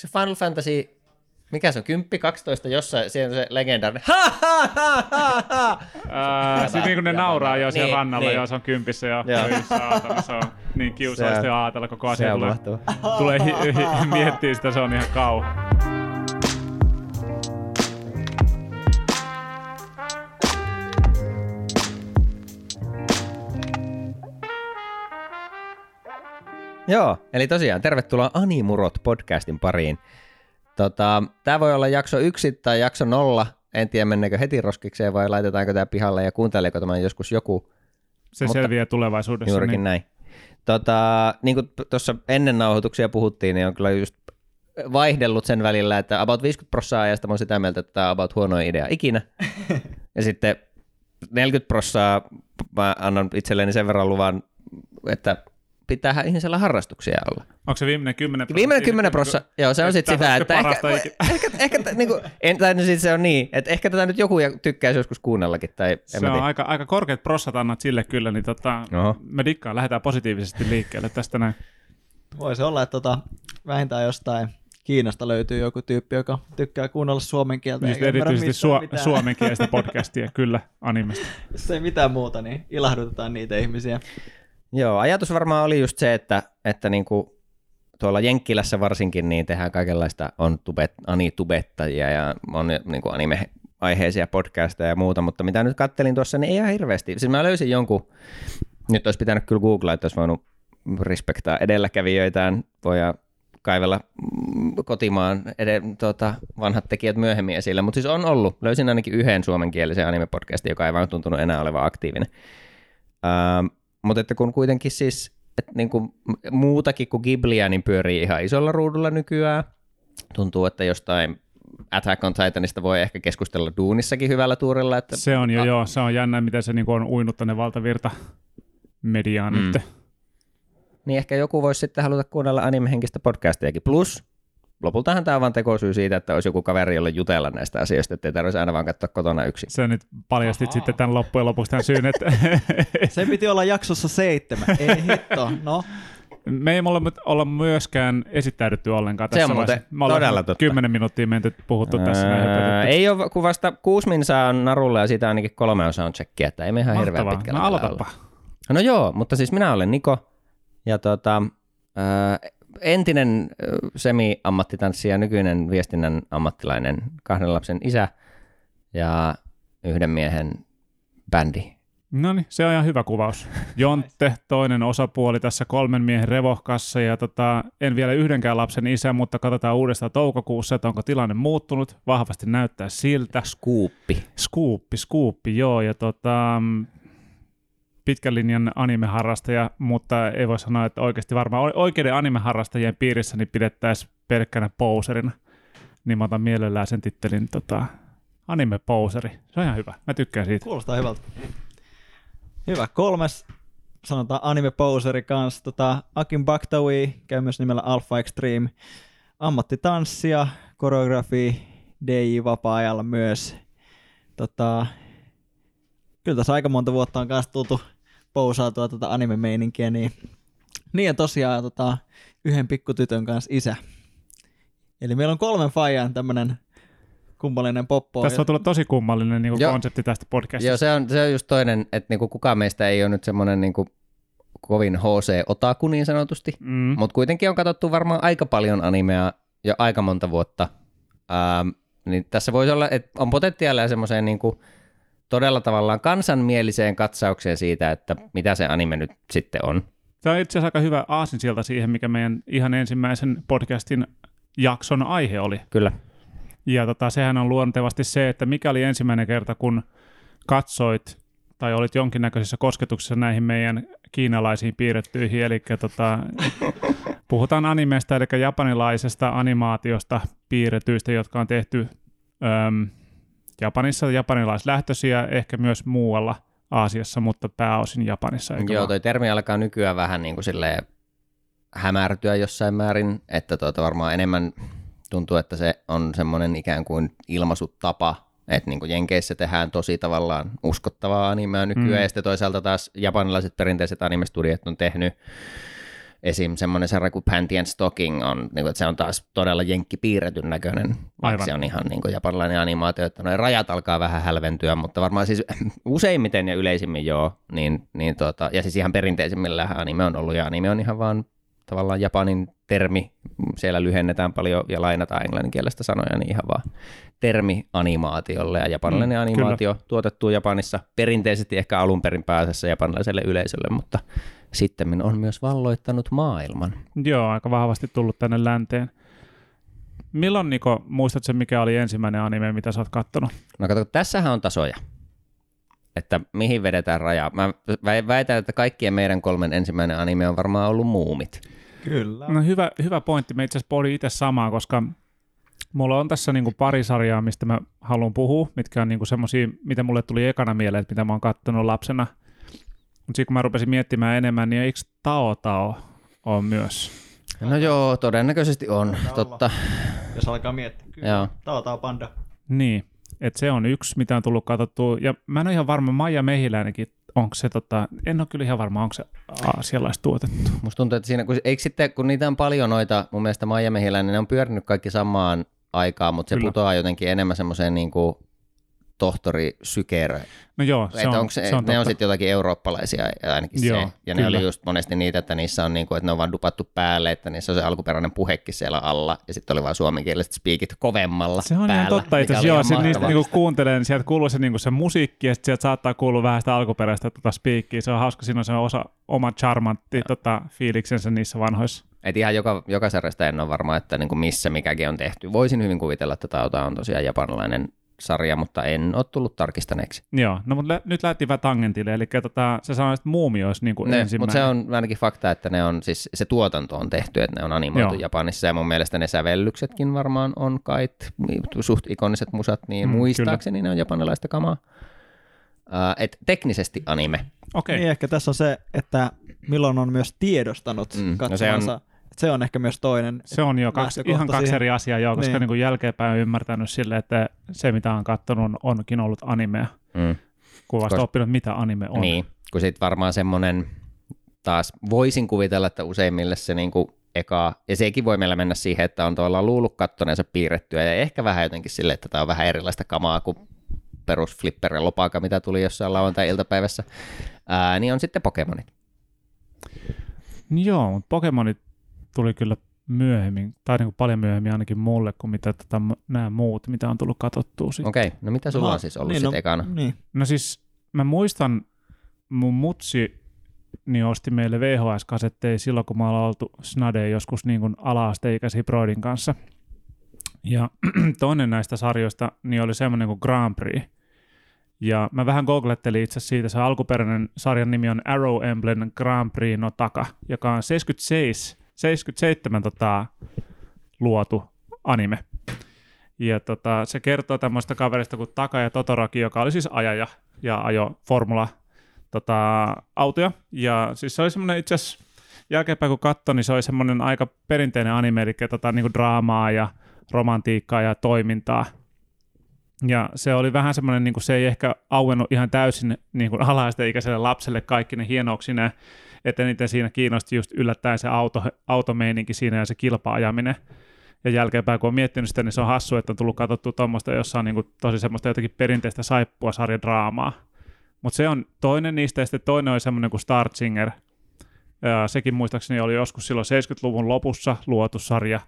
se Final Fantasy mikä se on, 10, 12, jossain, siellä on se legendaarinen, ha ha ha ha ha! Sitten niin kun ne nauraa jo siellä niin, rannalla, niin. joo, se on kympissä jo, joo. saatana, se on niin kiusallista jo ajatella koko asia tulee, tulee hi- hi- miettiä sitä, se on ihan kau. Joo, eli tosiaan tervetuloa Animurot podcastin pariin. Tota, tämä voi olla jakso yksi tai jakso nolla. En tiedä, mennäänkö heti roskikseen vai laitetaanko tämä pihalle ja kuunteleeko tämä joskus joku. Se Mutta selviää tulevaisuudessa. Juurikin niin. näin. Tota, niin kuin tuossa ennen nauhoituksia puhuttiin, niin on kyllä just vaihdellut sen välillä, että about 50 prosenttia ajasta mä oon sitä mieltä, että tämä on about huono idea ikinä. ja sitten 40 prosenttia mä annan itselleni sen verran luvan, että pitää ihmisellä harrastuksia olla. Onko se viimeinen 10 prosenttia? Viimeinen 10 prosenttia, joo, se on sitten sitä, että ehkä, ehkä, ehkä, ehkä niin kuin, en, tai no sit se on niin, että ehkä tätä nyt joku tykkäisi joskus kuunnellakin. Tai se on aika, aika korkeat prossat annat sille kyllä, niin tota, me dikkaan, lähdetään positiivisesti liikkeelle tästä näin. Voisi olla, että tota, vähintään jostain Kiinasta löytyy joku tyyppi, joka tykkää kuunnella suomen kieltä. Niin erityisesti su- suomenkielistä podcastia, kyllä, animesta. Jos ei mitään muuta, niin ilahdutetaan niitä ihmisiä. Joo, ajatus varmaan oli just se, että, että niin kuin tuolla Jenkkilässä varsinkin niin tehdään kaikenlaista, on tubet, anitubettajia ja on niin kuin anime-aiheisia podcasteja ja muuta, mutta mitä nyt kattelin tuossa, niin ei ihan hirveästi. Siis mä löysin jonkun, nyt olisi pitänyt kyllä googlaa, että olisi voinut respektaa edelläkävijöitään, voi kaivella mm, kotimaan ed- tuota, vanhat tekijät myöhemmin esille, mutta siis on ollut, löysin ainakin yhden suomenkielisen anime-podcastin, joka ei vaan tuntunut enää olevan aktiivinen. Ähm, mutta että kun kuitenkin siis että niin kuin muutakin kuin Ghiblia niin pyörii ihan isolla ruudulla nykyään. Tuntuu, että jostain Attack on Titanista voi ehkä keskustella duunissakin hyvällä tuurilla. Että... Se on jo, a- joo. Se on jännä, miten se niin on uinut tänne valtavirta mediaan mm. nyt. Niin ehkä joku voisi sitten haluta kuunnella animehenkistä podcastiakin. Plus lopultahan tämä on vain tekosyy siitä, että olisi joku kaveri, jolle jutella näistä asioista, että ei tarvitsisi aina vaan katsoa kotona yksin. Se nyt paljastit Ahaa. sitten tämän loppujen lopuksi tämän syyn, että... Se piti olla jaksossa seitsemän, ei hitto, no. Me ei olla, olla myöskään esittäydytty ollenkaan tässä Se on muuten Me todella totta. Kymmenen minuuttia menty puhuttu öö, tässä. Näin ei ole, kun vasta kuusi minsaa on narulla ja siitä ainakin kolme on soundcheckia, että ei me ihan Mahtavaa. hirveän pitkällä no, aloitapa. No joo, mutta siis minä olen Niko ja tota, äh, entinen semi-ammattitanssija, nykyinen viestinnän ammattilainen, kahden lapsen isä ja yhden miehen bändi. No niin, se on ihan hyvä kuvaus. Jontte, toinen osapuoli tässä kolmen miehen revohkassa ja tota, en vielä yhdenkään lapsen isä, mutta katsotaan uudestaan toukokuussa, että onko tilanne muuttunut. Vahvasti näyttää siltä. Skuuppi. Skuuppi, skuuppi, joo. Ja tota, pitkän linjan animeharrastaja, mutta ei voi sanoa, että oikeasti varmaan oikeiden animeharrastajien piirissä niin pidettäisiin pelkkänä poserina. Niin mä otan mielellään sen tittelin tota, anime-poseri. Se on ihan hyvä. Mä tykkään siitä. Kuulostaa hyvältä. Hyvä. Kolmes sanotaan anime-poseri kanssa. Tota, Akin Baktawi käy myös nimellä Alpha Extreme. Ammattitanssia, koreografi, DJ vapaa-ajalla myös. Tota, kyllä tässä aika monta vuotta on kanssa tultu pousautua tuota anime-meininkiä, niin, niin ja tosiaan tota, yhden pikkutytön kanssa isä. Eli meillä on kolmen fajan tämmönen kummallinen poppo. Tässä on tullut tosi kummallinen niin kuin konsepti tästä podcastista. Joo, se on, se on just toinen, että niin kuin kukaan meistä ei ole nyt semmoinen niin kuin kovin HC-otaku niin sanotusti, mm. mutta kuitenkin on katsottu varmaan aika paljon animea jo aika monta vuotta. Ähm, niin tässä voisi olla, että on potentiaalia semmoiseen niin kuin todella tavallaan kansanmieliseen katsaukseen siitä, että mitä se anime nyt sitten on. Tämä on itse asiassa aika hyvä aasinsilta siihen, mikä meidän ihan ensimmäisen podcastin jakson aihe oli. Kyllä. Ja tota, sehän on luontevasti se, että mikä oli ensimmäinen kerta, kun katsoit tai olit jonkinnäköisessä kosketuksessa näihin meidän kiinalaisiin piirrettyihin, eli tota, puhutaan animesta, eli japanilaisesta animaatiosta piirretyistä, jotka on tehty öm, Japanissa japanilaislähtöisiä, ehkä myös muualla Aasiassa, mutta pääosin Japanissa. Joo, vaan? toi termi alkaa nykyään vähän niin kuin silleen hämärtyä jossain määrin, että tuota varmaan enemmän tuntuu, että se on semmoinen ikään kuin ilmaisutapa, että niin kuin Jenkeissä tehdään tosi tavallaan uskottavaa animea nykyään, mm. ja sitten toisaalta taas japanilaiset perinteiset animestudiot on tehnyt esim. semmoinen sarja kuin Panty and Stocking on, niin kuin, että se on taas todella jenkkipiirretyn näköinen, vaikka se on ihan niin kuin japanilainen animaatio, että noin rajat alkaa vähän hälventyä, mutta varmaan siis useimmiten ja yleisimmin joo, niin, niin tota, ja siis ihan perinteisimmillähän anime on ollut, ja anime on ihan vaan tavallaan Japanin termi, siellä lyhennetään paljon ja lainataan englanninkielestä sanoja, niin ihan vaan termi animaatiolle, ja japanilainen Mm, animaatio tuotettu Japanissa perinteisesti ehkä alun perin pääsessä japanilaiselle yleisölle, mutta sitten on myös valloittanut maailman. Joo, aika vahvasti tullut tänne länteen. Milloin, Niko, muistat sen, mikä oli ensimmäinen anime, mitä sä oot kattonut? No kato, tässähän on tasoja, että mihin vedetään raja. Mä vä- väitän, että kaikkien meidän kolmen ensimmäinen anime on varmaan ollut muumit. Kyllä. No hyvä, hyvä pointti. Me itse asiassa pohdin itse samaa, koska mulla on tässä niinku pari sarjaa, mistä mä haluan puhua, mitkä on niinku semmosia, mitä mulle tuli ekana mieleen, että mitä mä oon kattonut lapsena. Mutta sitten kun mä rupesin miettimään enemmän, niin eikö Tao Tao ole myös? No joo, todennäköisesti on, totta. Jos alkaa miettiä. Kyllä. Joo. Tao Tao Panda. Niin, että se on yksi, mitä on tullut katsottua. Ja mä en ole ihan varma, Maija Mehiläinenkin, onko se, tota, en ole kyllä ihan varma, onko se aasialaista tuotettu. Musta tuntuu, että siinä, kun, eikö sitten, kun niitä on paljon noita, mun mielestä Maija Mehiläinen, ne on pyörinyt kaikki samaan aikaan, mutta se Kyllä. putoaa jotenkin enemmän semmoiseen niin kuin tohtori Sykerö. No joo, se on, onko se, se on ne on totta. sitten jotakin eurooppalaisia ainakin Joo, se. Ja ne kyllä. oli just monesti niitä, että niissä on niinku, että ne on vaan dupattu päälle, että niissä on se alkuperäinen puhekin siellä alla, ja sitten oli vaan suomenkieliset speakit kovemmalla Se on päällä, ihan totta itse Joo, se, niistä niinku kuuntelee, niin sieltä kuuluu se, niinku se musiikki ja sit sieltä saattaa kuulua vähän sitä alkuperäistä tota speakkiä. Se on hauska, siinä on se osa oma charmantti tota, fiiliksensä niissä vanhoissa. Et ihan joka, joka sarjasta en ole varma, että niinku missä mikäkin on tehty. Voisin hyvin kuvitella, että Tauta on tosiaan japanilainen sarja, mutta en ole tullut tarkistaneeksi. Joo, no mutta lä- nyt lähti vähän tangentille, eli tota, se sanoi, että muumi olisi niinku Ne, ensimmäinen. mutta se on ainakin fakta, että ne on, siis se tuotanto on tehty, että ne on animoitu Joo. Japanissa, ja mun mielestä ne sävellyksetkin varmaan on kait, suht ikoniset musat, niin Mm, muistaakseni ne on japanilaista kamaa. Uh, et teknisesti anime. Okei, Niin ehkä tässä on se, että milloin on myös tiedostanut Mm, no se on- se on ehkä myös toinen. se on jo kaksi, ihan kaksi siihen. eri asiaa, joo, koska Niin. niin. Jälkeenpäin on ymmärtänyt sille, että se mitä on katsonut onkin ollut animea, Mm. kun vasta Kos- oppinut, mitä anime on. Niin, kun sitten varmaan semmoinen, taas voisin kuvitella, että useimmille se niinku eka, ja sekin voi meillä mennä siihen, että on tavallaan luullut kattoneensa piirrettyä, ja ehkä vähän jotenkin sille, että tämä on vähän erilaista kamaa kuin perus flipper ja lopaka, mitä tuli jossain lauantai-iltapäivässä, ää, niin on sitten Pokemonit. Joo, mutta Pokemonit tuli kyllä myöhemmin, tai niin kuin paljon myöhemmin ainakin mulle, kuin mitä tota, nämä muut, mitä on tullut katsottua. Sit. Okei, no mitä sulla Mä- on siis ollut niin, niin, no, sitten ekana? Niin. No siis mä muistan, mun mutsi niin osti meille VHS-kasetteja silloin, kun me ollaan oltu Snade joskus niin kuin ala-asteikäisiä Broidin kanssa. Ja toinen näistä sarjoista niin oli semmoinen kuin Grand Prix. Ja mä vähän googlettelin itse siitä, se alkuperäinen sarjan nimi on Arrow Emblem Grand Prix no Taka, joka on 77, 77 tota, luotu anime. Ja tota, se kertoo tämmöistä kaverista kuin Taka ja Totoroki, joka oli siis ajaja ja ajo formula tota, autoja. Ja siis se oli semmoinen itse asiassa jälkeenpäin kun katsoi, niin se oli semmoinen aika perinteinen anime, eli tota, niin kuin draamaa ja romantiikkaa ja toimintaa. Ja se oli vähän semmoinen, niin kuin se ei ehkä auennut ihan täysin niin kuin ala-asteikäiselle lapselle kaikki ne hienouksineen, että eniten siinä kiinnosti just yllättäen se auto, automeininki siinä ja se kilpaajaminen. Ja jälkeenpäin, kun on miettinyt sitä, niin se on hassu, että on tullut katsottua tuommoista, jossa on niin kuin tosi semmoista jotenkin perinteistä saippua sarjadraamaa. Mutta se on toinen niistä, ja sitten toinen oli semmoinen kuin Star Singer. Sekin muistaakseni oli joskus silloin 70-luvun lopussa luotu sarja,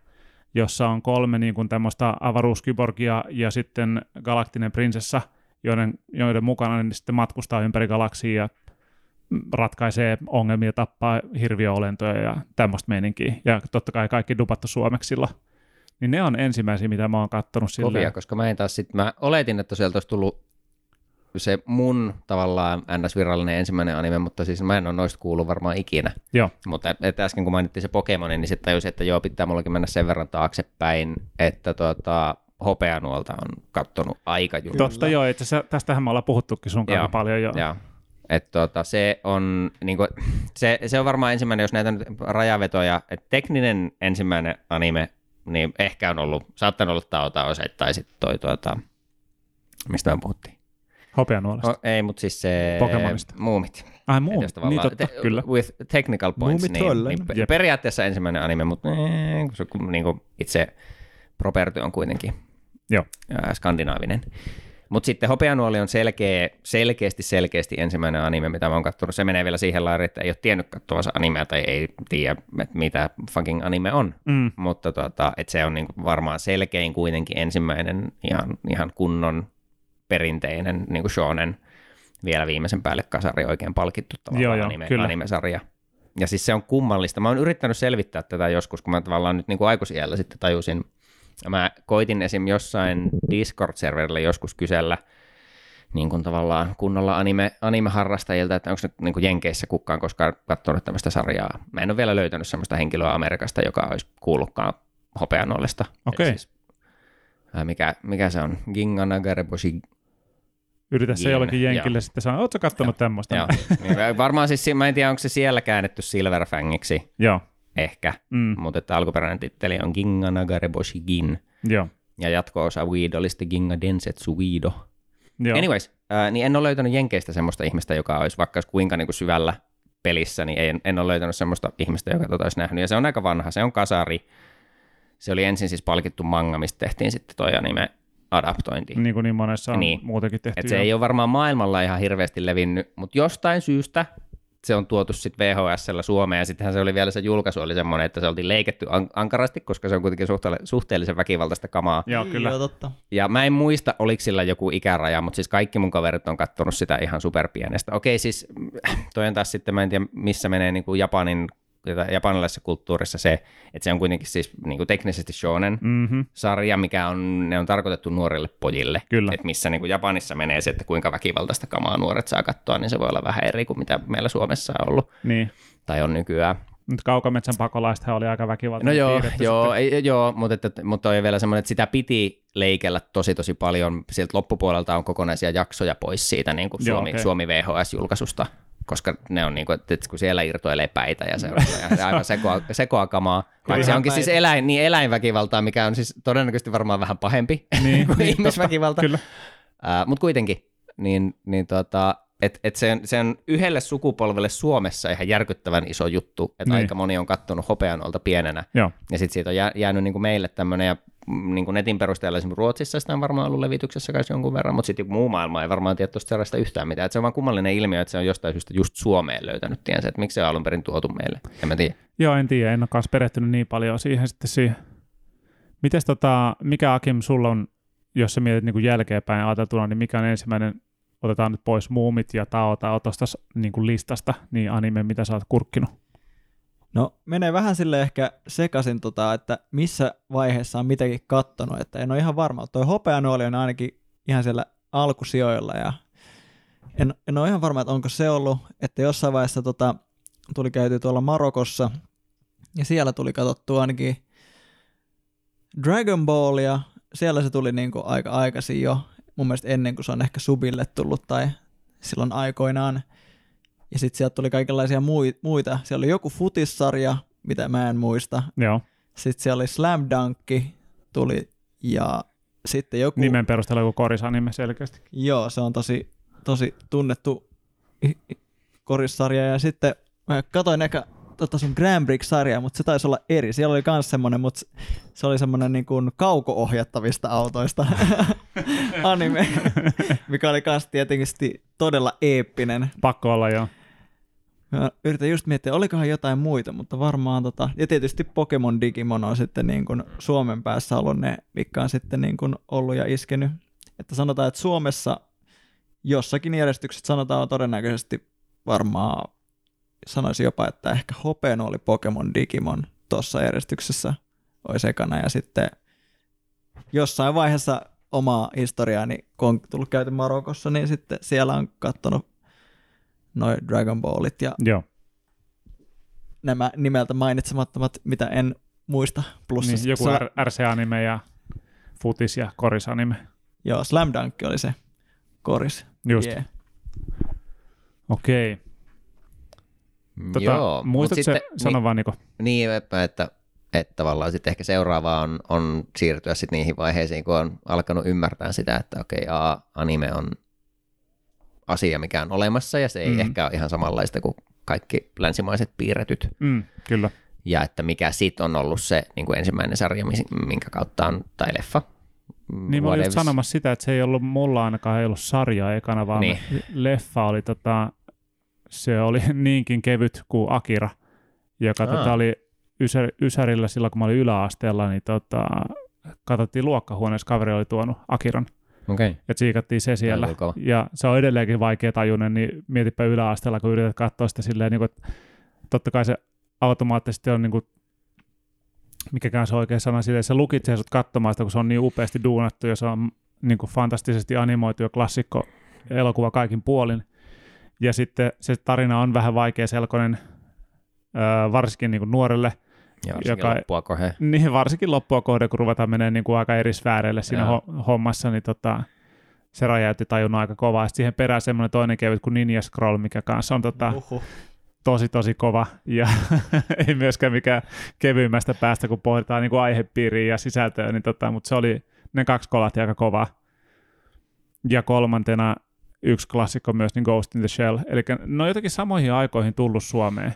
jossa on kolme niin kuin tämmöistä avaruuskyborgia ja sitten galaktinen prinsessa, joiden, joiden mukana ne sitten matkustaa ympäri galaksia ja ratkaisee ongelmia, tappaa hirviöolentoja ja tämmöistä meininkiä. Ja totta kai kaikki dupattu suomeksi silloin. Niin ne on ensimmäisiä, mitä mä oon kattonut Kovia, silleen. koska mä en taas sit, mä oletin, että sieltä olisi tullut se mun tavallaan NS-virallinen ensimmäinen anime, mutta siis mä en ole noista kuullut varmaan ikinä. Joo. Mutta että äsken kun mainittiin se Pokemoni, niin sitten tajusin, että joo, pitää mullakin mennä sen verran taaksepäin, että tota, Hopeanuolta on kattonut aika julma. Totta joo, itse asiassa tästähän me ollaan puhuttukin sun kanssa Joo, paljon jo. Joo. Et tota, se, on, niinku, se, se on varmaan ensimmäinen, jos näitä nyt rajavetoja, että tekninen ensimmäinen anime, niin ehkä on ollut, saattanut olla Taota osittain sitten toi, tuota, mistä me puhuttiin. Hopeanuolesta. Oh, ei, mutta siis se Pokemonista. muumit. Ai Et muu, jos niin totta, te- kyllä. With technical points, niin, Muumitrollen. niin pe- Jep. periaatteessa ensimmäinen anime, mutta ee, kun se niin kuin itse property on kuitenkin Joo. skandinaavinen. Mutta sitten Hopeanuoli on selkeä, selkeästi, selkeästi ensimmäinen anime, mitä mä oon katsonut. Se menee vielä siihen laariin, että ei ole tiennyt katsovansa animea tai ei tiedä, mitä fucking anime on. Mm. Mutta tota, et se on niinku varmaan selkein kuitenkin ensimmäinen ihan, ihan kunnon perinteinen niinku shonen vielä viimeisen päälle kasari oikein palkittu tavallaan Joo, joo, anime, kyllä. animesarja. Ja siis se on kummallista. Mä oon yrittänyt selvittää tätä joskus, kun mä tavallaan nyt niinku aikuisiellä sitten tajusin. Mä koitin esim. jossain Discord-serverillä joskus kysellä niin kuin tavallaan kunnolla anime, anime-harrastajilta, että onko nyt niin kuin Jenkeissä kukaan koskaan katsonut tämmöistä sarjaa. Mä en ole vielä löytänyt semmoista henkilöä Amerikasta, joka olisi kuullutkaan hopeanuolesta. Okei. Eli Siis, ää, mikä, mikä se on? Ginga Nagareboshi. Yritä se jollekin jenkille joo. sitten sanoa, ootko kattonut tämmöistä? Joo. Niin, varmaan siis, mä en tiedä, onko se siellä käännetty Silverfangiksi, Joo. Ehkä, Mm. mutta että alkuperäinen titteli on Ginga Nagareboshi Gin. Joo. Ja jatko-osa Weed oli sitten Ginga Densetsu Wiido. Joo. Anyways, ää, niin en ole löytänyt Jenkeistä semmoista ihmistä, joka olisi vaikka kuinka niin kuin syvällä pelissä, niin en, en ole löytänyt semmoista ihmistä, joka tota olisi nähnyt. Ja se on aika vanha, se on kasari. Se oli ensin siis palkittu manga, mistä tehtiin sitten toi anime adaptointi. Niin kuin niin monessa on Niin. muutenkin tehty. Et se ei ole varmaan maailmalla ihan hirveästi levinnyt, mutta jostain syystä se on tuotu sitten VHSllä Suomeen, ja sittenhän se oli vielä se julkaisu oli semmoinen, että se oltiin leiketty an- ankarasti, koska se on kuitenkin suhteelle- suhteellisen väkivaltaista kamaa. Joo, kyllä. Joo, totta. Ja mä en muista, oliko sillä joku ikäraja, mutta siis kaikki mun kaverit on kattonut sitä ihan superpienestä. Okei, siis toi on taas sitten, mä en tiedä missä menee niin kuin Japanin, japanilaisessa kulttuurissa se, että se on kuitenkin siis niin kuin teknisesti shonen Mm-hmm. sarja, mikä on, ne on tarkoitettu nuorille pojille. Kyllä. Et missä niin kuin Japanissa menee se, että kuinka väkivaltaista kamaa nuoret saa katsoa, niin se voi olla vähän eri kuin mitä meillä Suomessa on ollut Niin. tai on nykyään. Nyt kaukametsän pakolaisethan oli aika väkivaltainen No joo, joo, sitten. ei, joo mutta, että, mutta on vielä semmoinen, että sitä piti leikellä tosi tosi paljon. Sieltä loppupuolelta on kokonaisia jaksoja pois siitä niin kuin Joo, Suomi, okei. Suomi VHS-julkaisusta, koska ne on niin kuin, että kun siellä irtoilee päitä ja se on aivan sekoa, sekoa kamaa. Vaikka se onkin siis päitä. eläin, niin eläinväkivaltaa, mikä on siis todennäköisesti varmaan vähän pahempi Niin, kuin niin, ihmisväkivalta. Kyllä. Uh, Mutta kuitenkin, niin, niin tota, et, et se, on, se on yhdelle sukupolvelle Suomessa ihan järkyttävän iso juttu, että Niin. aika moni on kattonut hopeanolta pienenä. Joo. Ja sitten siitä on jää, jäänyt niin kuin meille tämmöinen, ja niin kuin netin perusteella esimerkiksi Ruotsissa sitä on varmaan ollut levityksessä kai jonkun verran, mutta sitten muu maailma ei varmaan tiedä tuosta sarjasta yhtään mitään. Et se on vaan kummallinen ilmiö, että se on jostain syystä just Suomeen löytänyt tiensä, että miksi se on alun perin tuotu meille. En mä tiedä. Joo, en tiedä, en ole kanssa perehtynyt niin paljon siihen sitten siihen. Mites tota, mikä Akim sulla on, jos sä mietit niin kuin jälkeenpäin ajateltuna, niin mikä on ensimmäinen, otetaan nyt pois muumit ja Tao tai otosta niin kuin listasta, niin anime, mitä sä oot kurkkinut? No menee vähän sille ehkä sekaisin, tota, että missä vaiheessa on mitäkin kattonut, että en ole ihan varma. Toi hopeanuoli on ainakin ihan siellä alkusijoilla ja en, en ole ihan varma, että onko se ollut, että jossain vaiheessa tota, tuli käyty tuolla Marokossa ja siellä tuli katsottua ainakin Dragon Ballia, siellä se tuli niinku aika aikaisin jo, mun mielestä ennen kuin se on ehkä subille tullut tai silloin aikoinaan. Ja sitten sieltä tuli kaikenlaisia mui- muita. Siellä oli joku futissarja, mitä mä en muista. Joo, Sitten siellä oli Slam Dunkki tuli ja sitten joku... nimen perusteella joku korisanime selkeästi. Joo, se on tosi, tosi tunnettu korissarja. Ja sitten mä katsoin ehkä tota sun Grand Prix-sarjaa, mutta se taisi olla eri. Siellä oli myös semmoinen, mutta se oli semmoinen niin kuin kauko-ohjattavista autoista anime, mikä oli myös tietenkin todella eeppinen. Pakko olla jo. Mä yritän just miettiä, olikohan jotain muita, mutta varmaan tota, ja tietysti Pokemon Digimon on sitten niin kuin Suomen päässä ollut ne, mitkä on sitten niin kuin ollut ja iskenyt. Että sanotaan, että Suomessa jossakin järjestyksessä sanotaan todennäköisesti varmaan, sanoisin jopa, että ehkä Hopenu oli Pokemon Digimon tuossa järjestyksessä olisi ekana ja sitten jossain vaiheessa omaa historiaani, kun on tullut käyty Marokossa, niin sitten siellä on katsonut noin Dragon Ballit ja Joo, nämä nimeltä mainitsemattomat, mitä en muista. Plus niin, joku R- RC-anime ja futis ja korisanime. Joo, Slam Dunk oli se koris. Just, Yeah. okei. Tota, Joo, mut muistatko se, sitten- sano vaan Niko. Niin, että, että, että tavallaan sitten ehkä seuraavaa on, on siirtyä sitten niihin vaiheisiin, kun on alkanut ymmärtää sitä, että okei, A, anime on asia, mikä on olemassa, ja se ei Mm. ehkä ole ihan samanlaista kuin kaikki länsimaiset piirretyt. Mm, kyllä. Ja että mikä sit on ollut se niin kuin ensimmäinen sarja, minkä kautta on, tai leffa. Niin mä olin just sanomassa sitä, että se ei ollut mulla ainakaan ei ollut sarjaa ekana, vaan Niin. leffa oli tota, se oli niinkin kevyt kuin Akira, joka Aa. tota, oli ysär, Ysärillä silloin, kun mä olin yläasteella, niin tota, katsottiin luokkahuoneessa, kaveri oli tuonut Akiran. Okay. ja tsiikattiin se siellä. Ja se on edelleenkin vaikea tajunen, niin mietipä yläasteella, kun yrität katsoa sitä silleen, niin kuin, että totta kai se automaattisesti on niin kuin, mikäkään se oikein sana silleen, se lukitsee sut katsomaan sitä, kun se on niin upeasti duunattu ja se on niin kuin fantastisesti animoitu ja klassikko elokuva kaikin puolin. Ja sitten se tarina on vähän vaikea selkoinen, varsinkin niin kuin nuorelle, Ja varsinkin Joka- loppua kohde. niin varsinkin loppua kohde, kun ruvetaan menemään niin kuin aika eri sfääreille siinä ho- hommassa, niin tota, se räjäytti tajun aika kovaa. Sitten siihen perään semmoinen toinen kevyt kuin Ninja Scroll, mikä kanssa on tota, Uhuh. tosi tosi kova ja ei myöskään mikään kevyimmästä päästä, kun pohditaan niin kuin aihepiiriä ja sisältöä, niin tota, mutta se oli, ne kaksi kolahti aika kovaa. Ja kolmantena yksi klassikko myös, niin Ghost in the Shell. Eli ne on jotenkin samoihin aikoihin tullut Suomeen,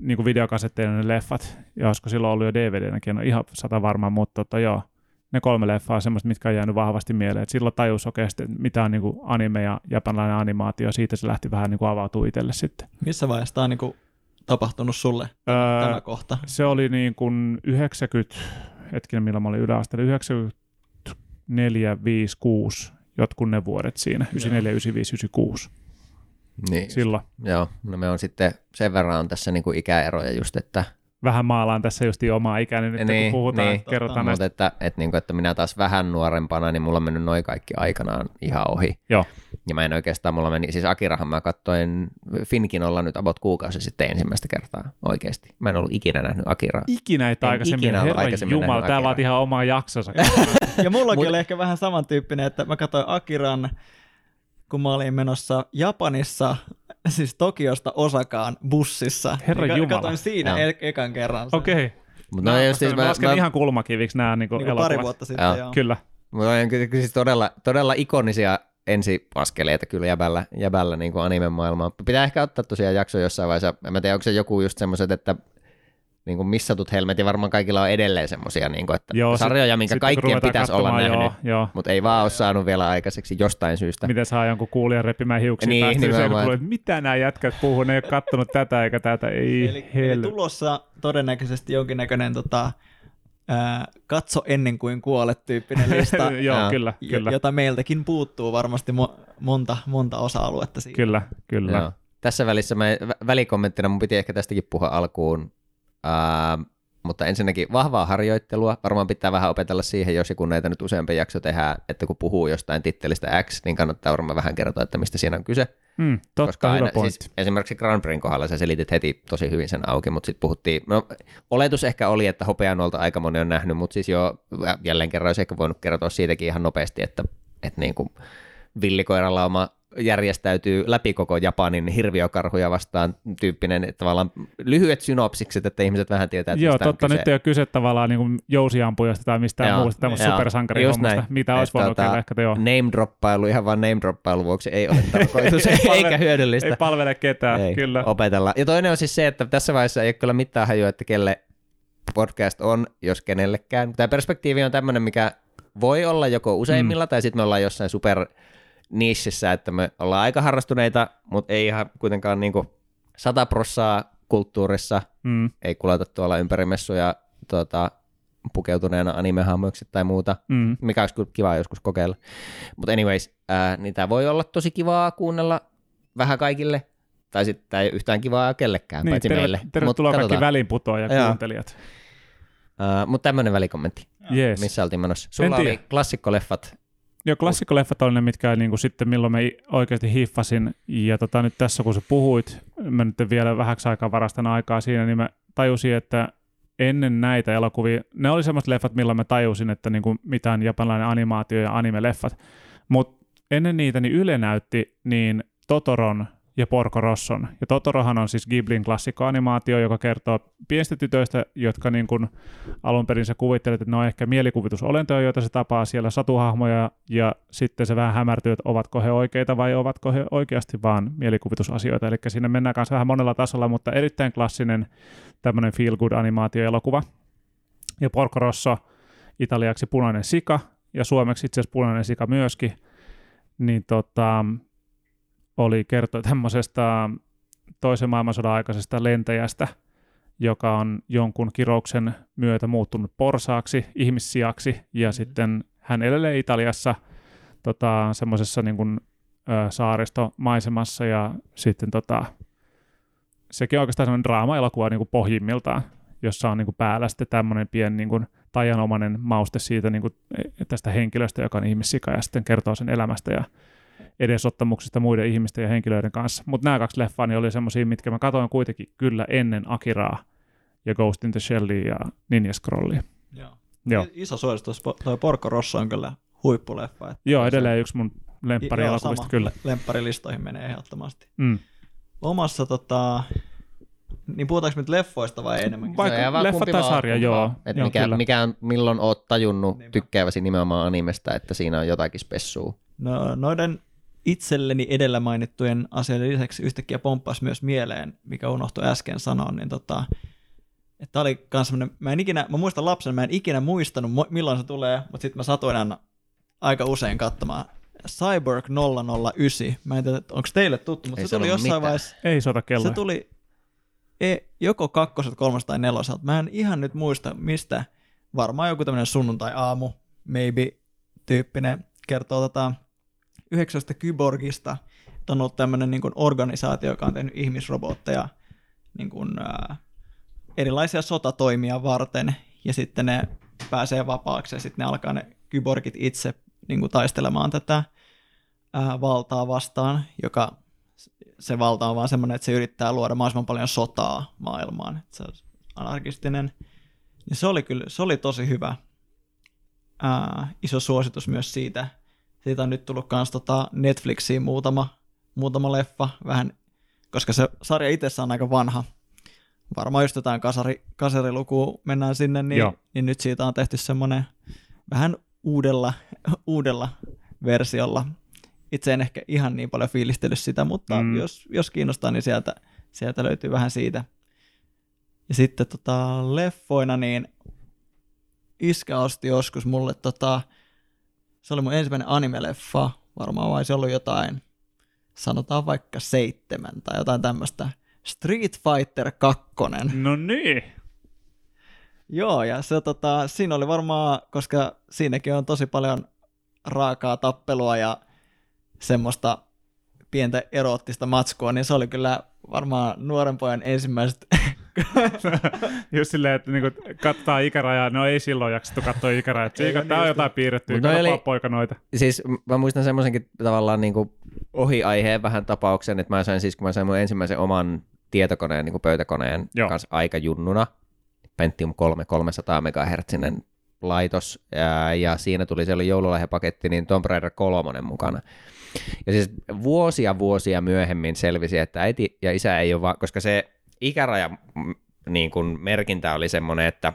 niin kuin videokasetteina ne leffat, ja olisiko silloin ollut jo DVD-näkin, en ole ihan sata varma, mutta tota, joo, ne kolme leffaa on semmoista, mitkä on jäänyt vahvasti mieleen. Et silloin tajus oikeasti, että mitä on niin kuin anime ja japanilainen animaatio, siitä se lähti vähän niin kuin avautuu itselle sitten. Missä vaiheessa tämä on niinku tapahtunut sulle, Öö, tämä kohta? se oli niin kuin 90, hetkinen milloin mä olin yläasteella, 94, 5, 6, jotkut ne vuodet siinä, 94, 95, 96, Niin. silloin. Joo, no me on sitten sen verran on tässä niinku ikäeroja just, että, Vähän maalaan tässä just omaa ikäni nyt, Niin, kun puhutaan, niin. niin, kerrotaan Totta. näistä. mutta että, että, niinku, että minä taas vähän nuorempana, niin mulla on mennyt noin kaikki aikanaan ihan ohi. Joo. Ja mä en oikeastaan, mulla meni, siis Akirahan mä katsoin Finkin olla nyt about kuukausi sitten ensimmäistä kertaa oikeasti. Mä en ollut ikinä nähnyt Akiraa. Ikinä ei aikaisemmin, ikinä herra aikaisemmin jumala, Akiraa. vaatii ihan omaa jaksonsa. Ja mullakin Mut- oli ehkä vähän samantyyppinen, että mä katsoin Akiran, kun mä olin menossa Japanissa, siis Tokiosta Osakaan bussissa. Herra Ja ka- Jumala. Katsoin siinä e- ekan kerran. Okei, okay. Mutta no, siis mä, mä, lasken mä, ihan kulmakiviksi nämä niin Niin kuin elokuvat. pari vuotta sitten, Joo. joo. Kyllä, Mutta on kyllä siis todella, todella ikonisia ensiaskeleita kyllä jäbällä, jäbällä niin anime-maailmaa. Pitää ehkä ottaa tosiaan jakso jossain vaiheessa. En mä tiedä, onko se joku just semmoiset, että niin kuin missatut helmetin varmaan kaikilla on edelleen semmoisia, niin kuin, että Joo, sit- sarjoja, minkä kun kaikkien pitäisi olla nähnyt, Joo, joo. mutta ei vaan ole saanut vielä aikaiseksi jostain syystä. Miten saa jonkun kuulijan repimään hiuksia Niin, päästä niin, kuulee, että mitä nämä jätkät puhuu, ne ei ole kattonut tätä eikä tätä, ei Eli, eli hel... tulossa todennäköisesti jonkinnäköinen tota, ää, katso ennen kuin kuolet tyyppinen lista, Joo, Joo. kyllä, j- kyllä, jota meiltäkin puuttuu varmasti mo- monta, monta osa-aluetta siitä. kyllä, kyllä. Joo. Tässä välissä mä, vä- välikommenttina mun piti ehkä tästäkin puhua alkuun, Ää, mutta ensinnäkin vahvaa harjoittelua. Varmaan pitää vähän opetella siihen, jos ja kun näitä nyt useampi jakso tehdään, että kun puhuu jostain tittelistä X, niin kannattaa varmaan vähän kertoa, että mistä siinä on kyse. Mm, totta, koska aina, siis esimerkiksi Grand Prixn kohdalla sä selitit heti tosi hyvin sen auki, mutta sitten puhuttiin, no oletus ehkä oli, että hopeanuolta aika moni on nähnyt, mutta siis jo jälleen kerran olisi ehkä voinut kertoa siitäkin ihan nopeasti, että, että niin kuin villikoiralauma järjestäytyy läpi koko Japanin hirviökarhuja vastaan tyyppinen, tavallaan lyhyet synopsikset, että ihmiset vähän tietää, että Joo, mistä on totta, kyse. nyt ei ole kyse tavallaan niin jousiampujasta tai mistään Joo, muusta tämmöistä supersankarihommasta, mitä olisi voinut tota, ehkä joo. Name droppailu ihan vaan name droppailu vuoksi ei ole tarkoitus, Ei palvele- eikä hyödyllistä. Ei palvele ketään, ei, kyllä. opetella. Ja toinen on siis se, että tässä vaiheessa ei ole kyllä mitään hajua, että kelle podcast on, jos kenellekään. Tämä perspektiivi on tämmöinen, mikä voi olla joko useimmilla, mm. tai sitten me ollaan jossain super niississä, että me ollaan aika harrastuneita, mutta ei ihan kuitenkaan niinku sata prossaa kulttuurissa, Mm, ei kulata tuolla ympäri messuja tuota, pukeutuneena animehahmoiksi tai muuta, mm. mikä olisi kiva joskus kokeilla. Mutta anyways, ää, niin tämä voi olla tosi kivaa kuunnella vähän kaikille, tai sitten ei yhtään kivaa kellekään, Niin, paitsi terve, meille. tervetuloa kaikki väliinputoajat ja kuuntelijat. Ää, Mutta tämmöinen välikommentti, Yes. missä oltiin menossa. Sulla oli klassikkoleffat. Joo, klassikkoleffat oli ne, mitkä niin kuin sitten milloin me oikeasti hiffasin. Ja tota, nyt tässä kun sä puhuit, mä nyt vielä vähäksi aikaa varastan aikaa siinä, niin mä tajusin, että ennen näitä elokuvia, ne oli semmoiset leffat, milloin mä tajusin, että niin kuin mitään japanilainen animaatio ja anime-leffat. Mutta ennen niitä niin Yle näytti niin Totoron ja Porco Rosson. Ja Totorohan on siis Ghiblin klassikkoanimaatio, joka kertoo pienistä tytöistä, jotka niin kuin alun perin sä kuvittelet, että ne on ehkä mielikuvitusolentoja, joita se tapaa siellä satuhahmoja, ja sitten se vähän hämärtyy, että ovatko he oikeita vai ovatko he oikeasti vaan mielikuvitusasioita. Eli sinne mennään kanssa vähän monella tasolla, mutta erittäin klassinen tämmöinen feel good animaatioelokuva. Ja Porco Rosso, italiaksi punainen sika, ja suomeksi itse asiassa punainen sika myöskin, niin tota, oli kerto tämmöisestä toisen maailmansodan aikaisesta lentäjästä, joka on jonkun kirouksen myötä muuttunut porsaaksi, ihmissiaksi, ja mm. sitten hän elelee Italiassa tota, semmoisessa niin kuin, ö, saaristomaisemassa, ja sitten tota, sekin on oikeastaan semmoinen draama-elokuva niin kuin pohjimmiltaan, jossa on niin kuin päällä sitten tämmöinen pieni niin kuin, tajanomainen mauste siitä niin kuin, e, tästä henkilöstä, joka on ihmissika, ja sitten kertoo sen elämästä, ja edesottamuksista muiden ihmisten ja henkilöiden kanssa. Mutta nämä kaksi leffaa niin oli semmoisia, mitkä mä katsoin kuitenkin kyllä ennen Akiraa ja Ghost in the Shellia ja Ninja Scrollia. Joo. Joo. Iso suositus, toi Porco Rosso on kyllä huippuleffa. Että Joo, edelleen se... yksi mun lemppari elokuvista kyllä. Lempparilistoihin menee ehdottomasti. Mm. Omassa tota, niin puhutaanko nyt leffoista vai enemmänkin? Vaikka leffa tai sarja, joo. Että mikä, mikä on, milloin oot tajunnut niin tykkääväsi nimenomaan animesta, että siinä on jotakin spessua? No noiden itselleni edellä mainittujen asioiden lisäksi yhtäkkiä pomppas myös mieleen, mikä unohtui äsken sanoa, niin tota, että oli kans semmoinen, mä en ikinä, mä muistan lapsen, mä en ikinä muistanut milloin se tulee, mutta sitten mä satuin aina aika usein katsomaan Cyborg 009. Mä en tiedä, onko teille tuttu, mutta Ei se, se tuli jossain mitään. vaiheessa. Ei sota kello. Se tuli e, joko kakkoset, kolmas tai neloselta. Mä en ihan nyt muista, mistä. Varmaan joku tämmöinen sunnuntai-aamu, maybe tyyppinen kertoo tota, yhdeksästä kyborgista. Ollut tämmöinen niin organisaatio, joka on tehnyt ihmisrobotteja niin kuin, ää, erilaisia sotatoimia varten, ja sitten ne pääsee vapaaksi, ja sitten ne alkaa ne kyborgit itse niin kuin taistelemaan tätä ää, valtaa vastaan, joka se valta on vaan semmoinen, että se yrittää luoda mahdollisimman paljon sotaa maailmaan. Että se on anarkistinen. Ja se oli kyllä, se oli tosi hyvä. Ää, iso suositus myös siitä, siitä on nyt tullut kans tota Netflixiin muutama, muutama leffa, vähän, koska se sarja itsessä on aika vanha. Varmaan just jotain kasari, kasariluku mennään sinne, niin, niin nyt siitä on tehty semmoinen vähän uudella, uudella versiolla. Itse en ehkä ihan niin paljon fiilistellyt sitä, mutta mm. jos, jos kiinnostaa, niin sieltä, sieltä löytyy vähän siitä. Ja sitten tota, leffoina, niin Iskä osti joskus mulle tota, se oli mun ensimmäinen anime-leffa, varmaan vai se ollut jotain, sanotaan vaikka seitsemän tai jotain tämmöistä. Street Fighter 2. No niin. Joo, ja se, tota, siinä oli varmaan, koska siinäkin on tosi paljon raakaa tappelua ja semmoista pientä eroottista matskua, niin se oli kyllä varmaan nuoren pojan ensimmäiset Just silleen, että niinku kattaa ikärajaa, no ei silloin jaksettu katsoa ikärajaa. Siika, tää on jotain piirrettyä, eli, poika noita. Siis mä muistan semmoisenkin tavallaan niinku ohi-aiheen vähän tapauksen, että mä sain siis, kun mä sain mun ensimmäisen oman tietokoneen, niin kuin pöytäkoneen Joo. kanssa aika junnuna, Pentium 3 300 MHz laitos, ja, ja siinä tuli, se oli joululahjapaketti, niin Tomb Raider 3 mukana. Ja siis vuosia vuosia myöhemmin selvisi, että äiti ja isä ei ole vaan, koska se ikäraja niin kuin merkintä oli semmoinen, että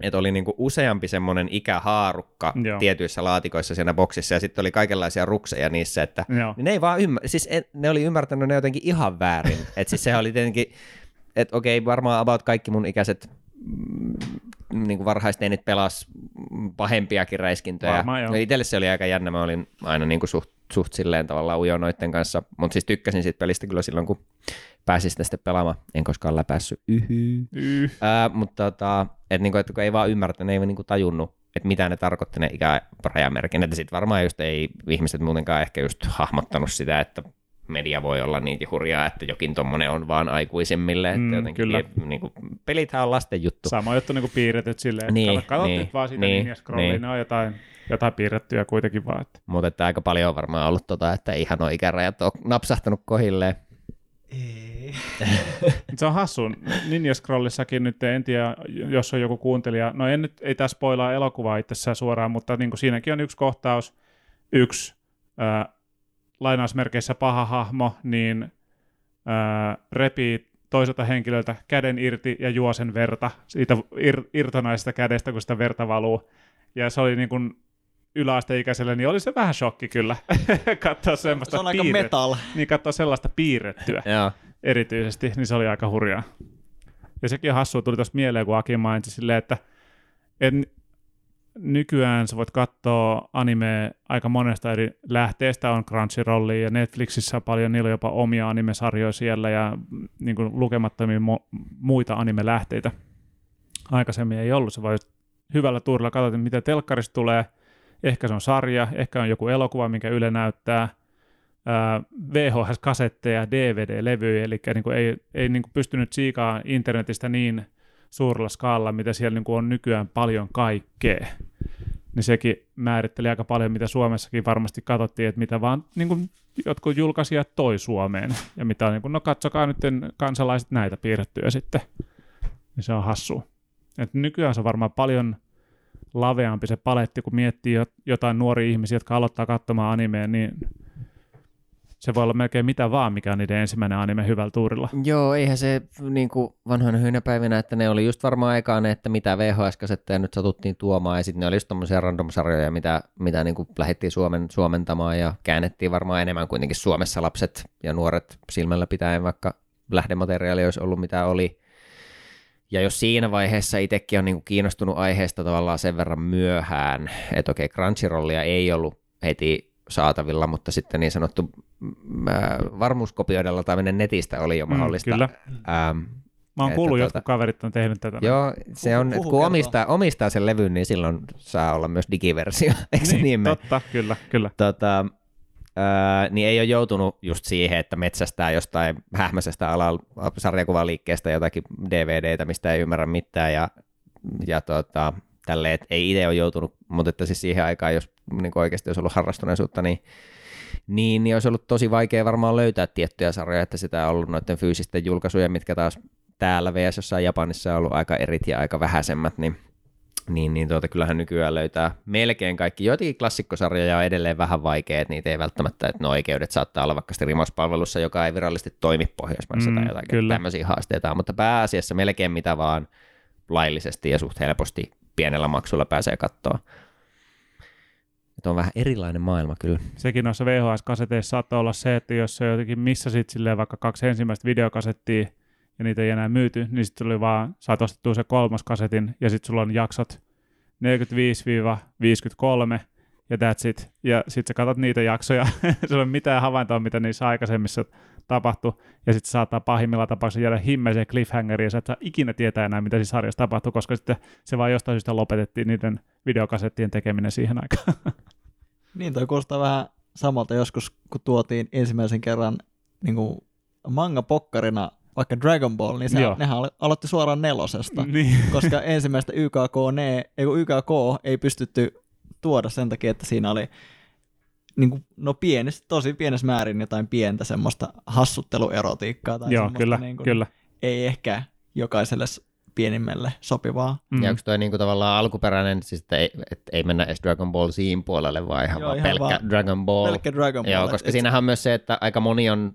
että oli niinku useampi semmoinen ikähaarukka Joo. tietyissä laatikoissa siinä boksissa, ja sitten oli kaikenlaisia rukseja niissä, että niin ne ei vaan ymmär- siis en, ne oli ymmärtänyt ne jotenkin ihan väärin, että siis sehän oli tietenkin, että okei, varmaan about kaikki mun ikäiset mm, niin kuin varhaisteinit pelas pahempiakin räiskintöjä. Itselle se oli aika jännä, mä olin aina niin kuin suht, suht silleen tavallaan ujo noitten kanssa, mutta siis tykkäsin siitä pelistä kyllä silloin, kun pääsin sitä sitten pelaamaan. En koskaan läpässyt. Yhy. Yh. Äh, mutta tota, et niinku, et kun ei vaan ymmärrä, ne ei niinku tajunnut, että mitä ne tarkoitti ne ikärajamerkinnät. Sitten varmaan just ei ihmiset muutenkaan ehkä just hahmottanut sitä, että media voi olla niin hurjaa, että jokin tommonen on vaan aikuisemmille. Mm, että jotenkin, kyllä. Niin kuin, pelithän on lasten juttu. Sama juttu niin kuin piirretyt silleen, niin, että katsot niin, nyt vaan sitä niin, niin. ne on jotain, jotain piirrettyä kuitenkin vaan. Että. Mutta että aika paljon on varmaan ollut tota, että ihan on ikärajat on napsahtanut kohilleen. Ei. se on hassu. Ninja Scrollissakin nyt, en tiedä, jos on joku kuuntelija, no en nyt, ei tässä spoilaa elokuvaa itsessään suoraan, mutta niin kuin siinäkin on yksi kohtaus, yksi ää, lainausmerkeissä paha hahmo, niin ää, repii toiselta henkilöltä käden irti ja juo sen verta siitä ir, irtonaisesta kädestä, kun sitä verta valuu. Ja se oli niin kuin yläasteikäiselle, niin oli se vähän shokki kyllä katsoa semmoista Se on aika piirre- metal. Niin katsoa sellaista piirrettyä Joo. Erityisesti, niin se oli aika hurjaa. Ja sekin hassua tuli tuosta mieleen, kun Aki mainitsi silleen, että en, nykyään sä voit katsoa anime aika monesta eri lähteestä, on Crunchyrollia ja Netflixissä on paljon, niillä on jopa omia animesarjoja siellä ja niin kuin lukemattomia mo- muita anime-lähteitä. Aikaisemmin ei ollut, se voi hyvällä tuurilla katsoa, mitä telkkarista tulee, ehkä se on sarja, ehkä on joku elokuva, minkä Yle näyttää, ää, VHS-kasetteja, DVD-levyjä, eli niin kuin ei, ei niin kuin pystynyt siikaa internetistä niin suurella skaalalla, mitä siellä niin kuin on nykyään paljon kaikkea. Niin sekin määritteli aika paljon, mitä Suomessakin varmasti katsottiin, että mitä vaan niin kuin jotkut julkaisijat toi Suomeen. Ja mitä on, niin kuin, no katsokaa nyt kansalaiset näitä piirrettyjä sitten. Niin se on hassua. Et nykyään se on varmaan paljon laveampi se paletti, kun miettii jot- jotain nuoria ihmisiä, jotka aloittaa katsomaan animea, niin se voi olla melkein mitä vaan, mikä on niiden ensimmäinen anime hyvällä tuurilla. Joo, eihän se niin kuin vanhoina hyvinä päivinä, että ne oli just varmaan aikaan että mitä VHS-kasetteja nyt satuttiin tuomaan, ja sitten ne oli just tommosia random-sarjoja, mitä, mitä niin kuin lähdettiin Suomen, suomentamaan, ja käännettiin varmaan enemmän kuitenkin Suomessa lapset ja nuoret silmällä pitäen, vaikka lähdemateriaali olisi ollut mitä oli. Ja jos siinä vaiheessa itsekin on niin kuin kiinnostunut aiheesta tavallaan sen verran myöhään, että okei, Crunchyrollia ei ollut heti saatavilla, mutta sitten niin sanottu varmuuskopioida lataaminen netistä oli jo Mm, mahdollista. kyllä. Ähm, Mä oon Että kuullut, tuota- jotkut kaverit on tehnyt tätä. joo, se on, että kun kertoo. omistaa, omistaa sen levyn, niin silloin saa olla myös digiversio, eikö se niin mene? Totta, kyllä, kyllä. tota, ää, niin ei ole joutunut just siihen, että metsästää jostain hähmäisestä alalla sarjakuvaliikkeestä jotakin DVDtä, mistä ei ymmärrä mitään ja, ja tota, tälleen, että ei itse ole joutunut, mutta että siis siihen aikaan, jos niin oikeasti olisi ollut harrastuneisuutta, niin niin, niin olisi ollut tosi vaikea varmaan löytää tiettyjä sarjoja, että sitä on ollut noiden fyysisten julkaisuja, mitkä taas täällä VS jossain Japanissa on ollut aika erit ja aika vähäisemmät, niin niin, niin tuota, kyllähän nykyään löytää melkein kaikki. Joitakin klassikkosarjoja on edelleen vähän vaikea, että niitä ei välttämättä, että no oikeudet saattaa olla vaikka rimauspalvelussa, joka ei virallisesti toimi Pohjoismaissa Mm, tai jotakin. kyllä. Tämmöisiä haasteita mutta pääasiassa melkein mitä vaan laillisesti ja suht helposti pienellä maksulla pääsee katsoa. Että on vähän erilainen maailma kyllä. Sekin noissa VHS-kaseteissa saattaa olla se, että jos se jotenkin missasit silleen vaikka kaksi ensimmäistä videokasettia ja niitä ei enää myyty, niin sitten tuli vaan, saat ostettua se kolmas kasetin ja sitten sulla on jaksot 45-53 ja that's it. Ja sitten sä katsot niitä jaksoja, ei ole mitään havaintoa, mitä niissä aikaisemmissa tapahtui, ja sitten saattaa pahimmilla tapauksissa jäädä himmeiseen cliffhangeriin, ja sä et saa ikinä tietää enää, mitä siinä sarjassa tapahtui, koska sitten se vaan jostain syystä lopetettiin niiden videokasettien tekeminen siihen aikaan. Niin, toi kuulostaa vähän samalta joskus, kun tuotiin ensimmäisen kerran niin kuin manga-pokkarina vaikka Dragon Ball, niin se, Joo. nehän alo- aloitti suoraan nelosesta, niin. koska ensimmäistä YKK, ne, ei, YKK ei pystytty tuoda sen takia, että siinä oli niin kuin, no pienes, tosi pienessä määrin jotain pientä semmoista hassutteluerotiikkaa tai Joo, semmoista kyllä, niin kuin, kyllä. ei ehkä jokaiselle pienimmälle sopivaa. Mm. Ja onko toi niinku tavallaan alkuperäinen, siis että ei, et ei mennä edes Dragon Ball Zin puolelle, vaan ihan Joo, vaan ihan pelkkä vaan Dragon Ball. Pelkkä Dragon Ball. Joo, koska et- siinähän on myös se, että aika moni on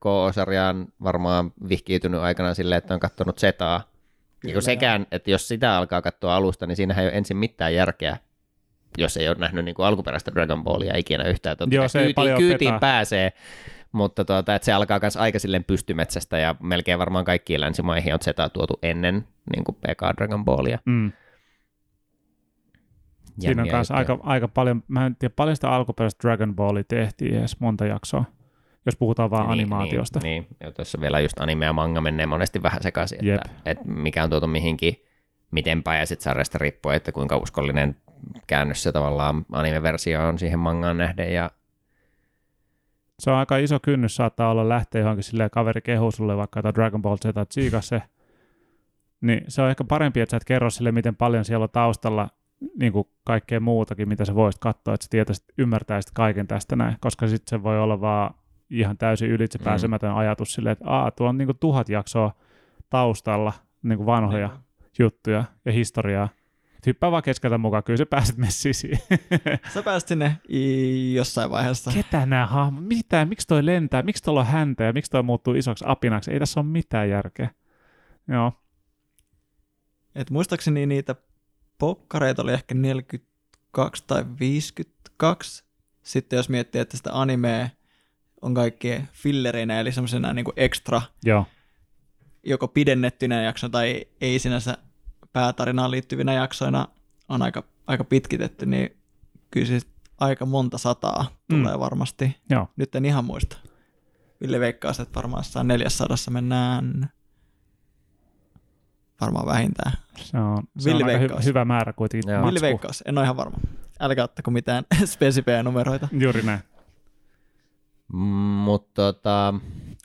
KO-sarjaan varmaan vihkiytynyt aikana silleen, että on katsonut Zetaa. Ja Kyllä, kun sekään, että jos sitä alkaa katsoa alusta, niin siinähän ei ole ensin mitään järkeä, jos ei ole nähnyt niin kuin alkuperäistä Dragon Ballia ikinä yhtään. Totta Joo, se ei kyytiin, paljon kyytiin pääsee, mutta tuota, että se alkaa myös aika silleen pystymetsästä ja melkein varmaan kaikkiin länsimaihin on Zetaa tuotu ennen niin kuin ekaa Dragon Ballia. Mm. Siinä on myös aika, aika paljon, mä en tiedä paljon sitä alkuperäistä Dragon Ballia tehtiin edes monta jaksoa, jos puhutaan vaan Niin, animaatiosta. Niin, niin. Ja tuossa vielä just anime ja manga menee monesti vähän sekaisin, Jep. että, että mikä on tuotu mihinkin, miten päin ja sitten sarjasta riippuu, että kuinka uskollinen käännös se tavallaan anime-versio on siihen mangaan nähden ja Se on aika iso kynnys saattaa olla lähteä johonkin silleen kaveri kehuu sulle vaikka jotain Dragon Ball Z tsiikaa se. Niin se on ehkä parempi, että sä et kerro sille, miten paljon siellä on taustalla niin kuin kaikkea muutakin, mitä sä voisit katsoa, että sä tietäisit, ymmärtäisit kaiken tästä näin, koska sitten se voi olla vaan ihan täysin ylitsepääsemätön mm. ajatus silleen, että Aa, tuolla on niin kuin tuhat jaksoa taustalla, niin kuin vanhoja juttuja ja historiaa. Hyppää vaan keskeltä mukaan, kyllä sä pääset messiin siihen. Sä pääsit sinne i- jossain vaiheessa. Ketä nämä hahmot? Mitä? Miksi toi lentää? Miksi tuolla on häntä ja miksi toi muuttuu isoksi apinaksi? Ei tässä ole mitään järkeä. Joo. Et muistaakseni niitä pokkareita oli ehkä 42 tai 52. Sitten jos miettii, että sitä animea on kaikki fillereinä, eli semmoisena niin ekstra, Joo. joko pidennettynä jakso tai ei sinänsä päätarinaan liittyvinä jaksoina on aika, aika pitkitetty, niin kyllä siis aika monta sataa Mm. tulee varmasti. Joo. Nyt en ihan muista. Ville veikkaa, että varmaan jossain 400 mennään varmaan vähintään. Se on, se on aika hy- hyvä määrä kuitenkin. Joo. Ville veikkaus, en ole ihan varma. Älkää ottako mitään spesifejä numeroita. Juuri näin. Mutta tota,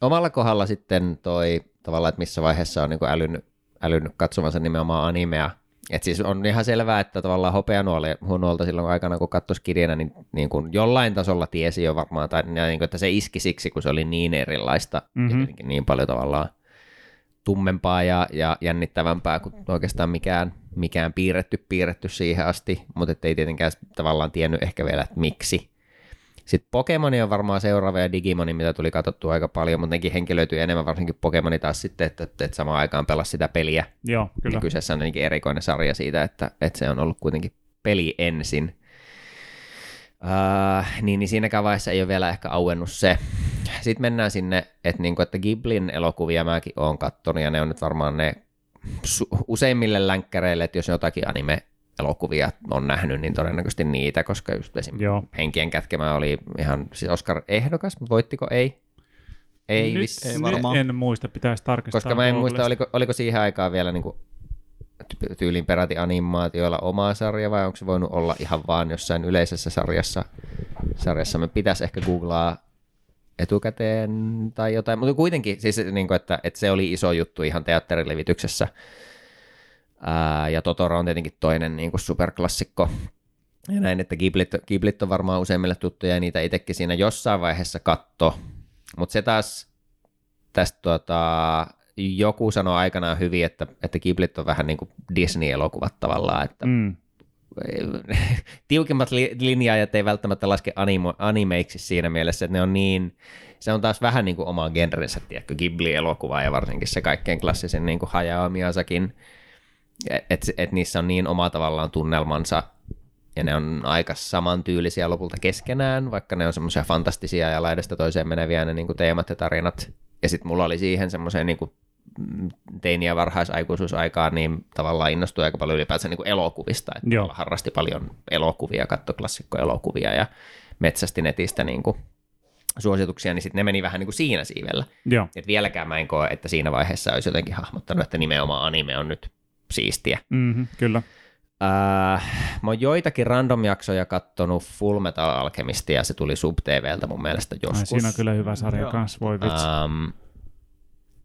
omalla kohdalla sitten toi tavallaan, että missä vaiheessa on niinku älynyt, älynyt katsomansa nimenomaan animea. Et siis on ihan selvää, että tavallaan hopeanuolta silloin aikana, kun katsoisi kirjana, niin, niin kuin jollain tasolla tiesi jo varmaan, tai niin kuin, että se iski siksi, kun se oli niin erilaista Mhm. mm-hmm. ja niin paljon tavallaan tummempaa ja, ja jännittävämpää kuin oikeastaan mikään, mikään piirretty, piirretty siihen asti, mutta ei tietenkään tavallaan tiennyt ehkä vielä, että miksi. Sitten Pokemoni on varmaan seuraava ja Digimoni, mitä tuli katsottua aika paljon, mutta nekin henkilöityy enemmän, varsinkin Pokemoni taas sitten, että, että, että samaan aikaan pelasi sitä peliä. Joo, Kyllä. Ja kyseessä on erikoinen sarja siitä, että, että se on ollut kuitenkin peli ensin. Uh, niin, niin siinäkään vaiheessa ei ole vielä ehkä auennut se. Sitten mennään sinne, että, niinku, että Giblin elokuvia mäkin oon kattonut, ja ne on nyt varmaan ne su- useimmille länkkäreille, että jos jotakin anime elokuvia on nähnyt, niin todennäköisesti niitä, koska just esim. Joo. Henkien kätkemä oli ihan siis Oscar-ehdokas, mutta voittiko ei? Ei, nyt, viss- ei varmaan. En muista, pitäisi tarkistaa. koska mä en muista, oliko, oliko siihen aikaan vielä niin kuin tyylin peräti animaatioilla oma sarja vai onko se voinut olla ihan vaan jossain yleisessä sarjassa. sarjassa. Me pitäisi ehkä googlaa etukäteen tai jotain, mutta kuitenkin siis, niin kuin, että, että se oli iso juttu ihan teatterilevityksessä. Ää, ja Totoro on tietenkin toinen niin kuin superklassikko. Ja näin, että Ghiblit, Ghiblit on varmaan useimmille tuttuja ja niitä itsekin siinä jossain vaiheessa katto. Mutta se taas tästä tuota, joku sanoi aikanaan hyvin, että, että Ghiblit on vähän niin kuin Disney-elokuvat tavallaan, että Mm. tiukimmat li- linjaajat ei välttämättä laske animo- animeiksi siinä mielessä, että ne on niin, se on taas vähän niin kuin oma genrensä, tiedätkö, Ghibli-elokuva ja varsinkin se kaikkein klassisen niin kuin Hayao Miyazakin, että et niissä on niin oma tavallaan tunnelmansa ja ne on aika samantyylisiä lopulta keskenään, vaikka ne on semmoisia fantastisia ja laidasta toiseen meneviä ne niin kuin teemat ja tarinat. Ja sitten mulla oli siihen semmoiseen niin kuin teini- ja varhaisaikuisuusaikaan, niin tavallaan innostui aika paljon ylipäänsä niin kuin elokuvista, että Joo. harrasti paljon elokuvia, katsoi klassikkoelokuvia ja metsästi netistä niin kuin suosituksia, niin sitten ne meni vähän niin kuin siinä siivellä. Joo. Et vieläkään mä en koe, että siinä vaiheessa olisi jotenkin hahmottanut, että nimenomaan anime on nyt siistiä. Mm-hmm, kyllä. Äh, mä oon joitakin random-jaksoja kattonut Full Metal Alchemistia, ja se tuli SubTVltä mun mielestä joskus. Ai, siinä on kyllä hyvä sarja Joo. kanssa, voi vitsi. Ähm,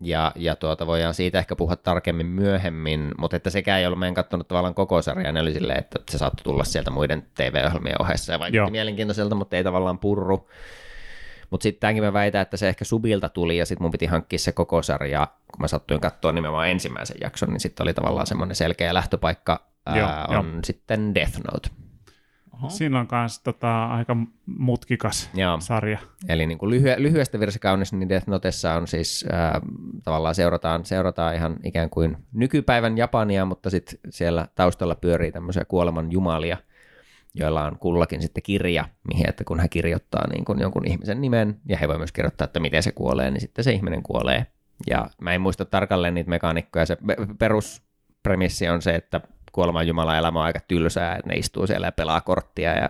ja, ja tuota, voidaan siitä ehkä puhua tarkemmin myöhemmin, mutta että sekään ei ollut, mä en katsonut tavallaan koko sarjaa, ne oli silleen, että se saattoi tulla sieltä muiden TV-ohjelmien ohessa ja vaikutti. Joo. mielenkiintoiselta, mutta ei tavallaan purru. Mutta sitten tämänkin mä väitän, että se ehkä Subilta tuli ja sitten mun piti hankkia se koko sarja, kun mä sattuin katsoa nimenomaan ensimmäisen jakson, niin sitten oli tavallaan semmoinen selkeä lähtöpaikka, ää, Joo, on sitten Death Note. Oho. Siinä on myös tota, aika mutkikas Joo. sarja. Eli niin kuin lyhy- lyhyestä virsi kaunis, niin Death Notessa on siis ää, tavallaan seurataan, seurataan ihan ikään kuin nykypäivän Japania, mutta sitten siellä taustalla pyörii tämmöisiä kuoleman jumalia, joilla on kullakin sitten kirja, mihin, että kun he kirjoittaa niin kuin jonkun ihmisen nimen, ja he voi myös kirjoittaa, että miten se kuolee, niin sitten se ihminen kuolee. Ja mä en muista tarkalleen niitä mekaanikkoja, se pe- peruspremissi on se, että kuoleman jumalan elämä on aika tylsää, että ne istuu siellä ja pelaa korttia ja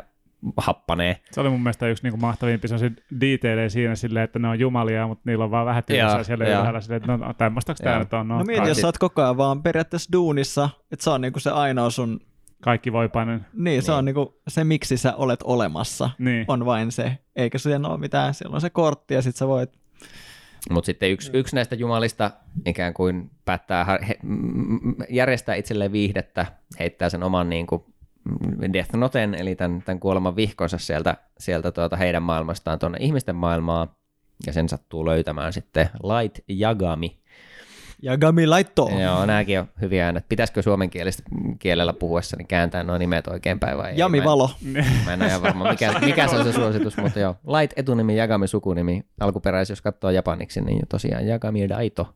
happanee. Se oli mun mielestä yksi niin mahtavimpia se detailejä siinä silleen, että ne on jumalia, mutta niillä on vaan vähän tylsää siellä joo. ylhäällä silleen, että no tämmöistäks tää nyt on. No, No mieti, jos sä oot koko ajan vaan periaatteessa duunissa, että se on niinku se ainoa sun, kaikki voipainen. niin, se Niin. on niinku se, miksi sä olet olemassa, Niin. on vain se. Eikä siinä ole mitään, siellä on se kortti ja sit sä voit, Mutta sitten yksi, yksi näistä jumalista ikään kuin päättää he, järjestää itselleen viihdettä, heittää sen oman niin kuin, mm, Death Noten, eli tämän, tämän kuoleman vihkonsa sieltä, sieltä tuota heidän maailmastaan tuonne ihmisten maailmaan, ja sen sattuu löytämään sitten Light Yagami, Yagami Laito. Joo, nämäkin on hyviä äänet. Pitäisikö suomenkielistä kielellä puhuessa niin kääntää nuo nimet oikein päin vai ei? Jami Mä en- Valo. Mä en ole varma, mikä, mikä se on se suositus, mutta joo. Light etunimi, Yagami sukunimi. Alkuperäis, jos katsoo japaniksi, niin tosiaan Yagami Daito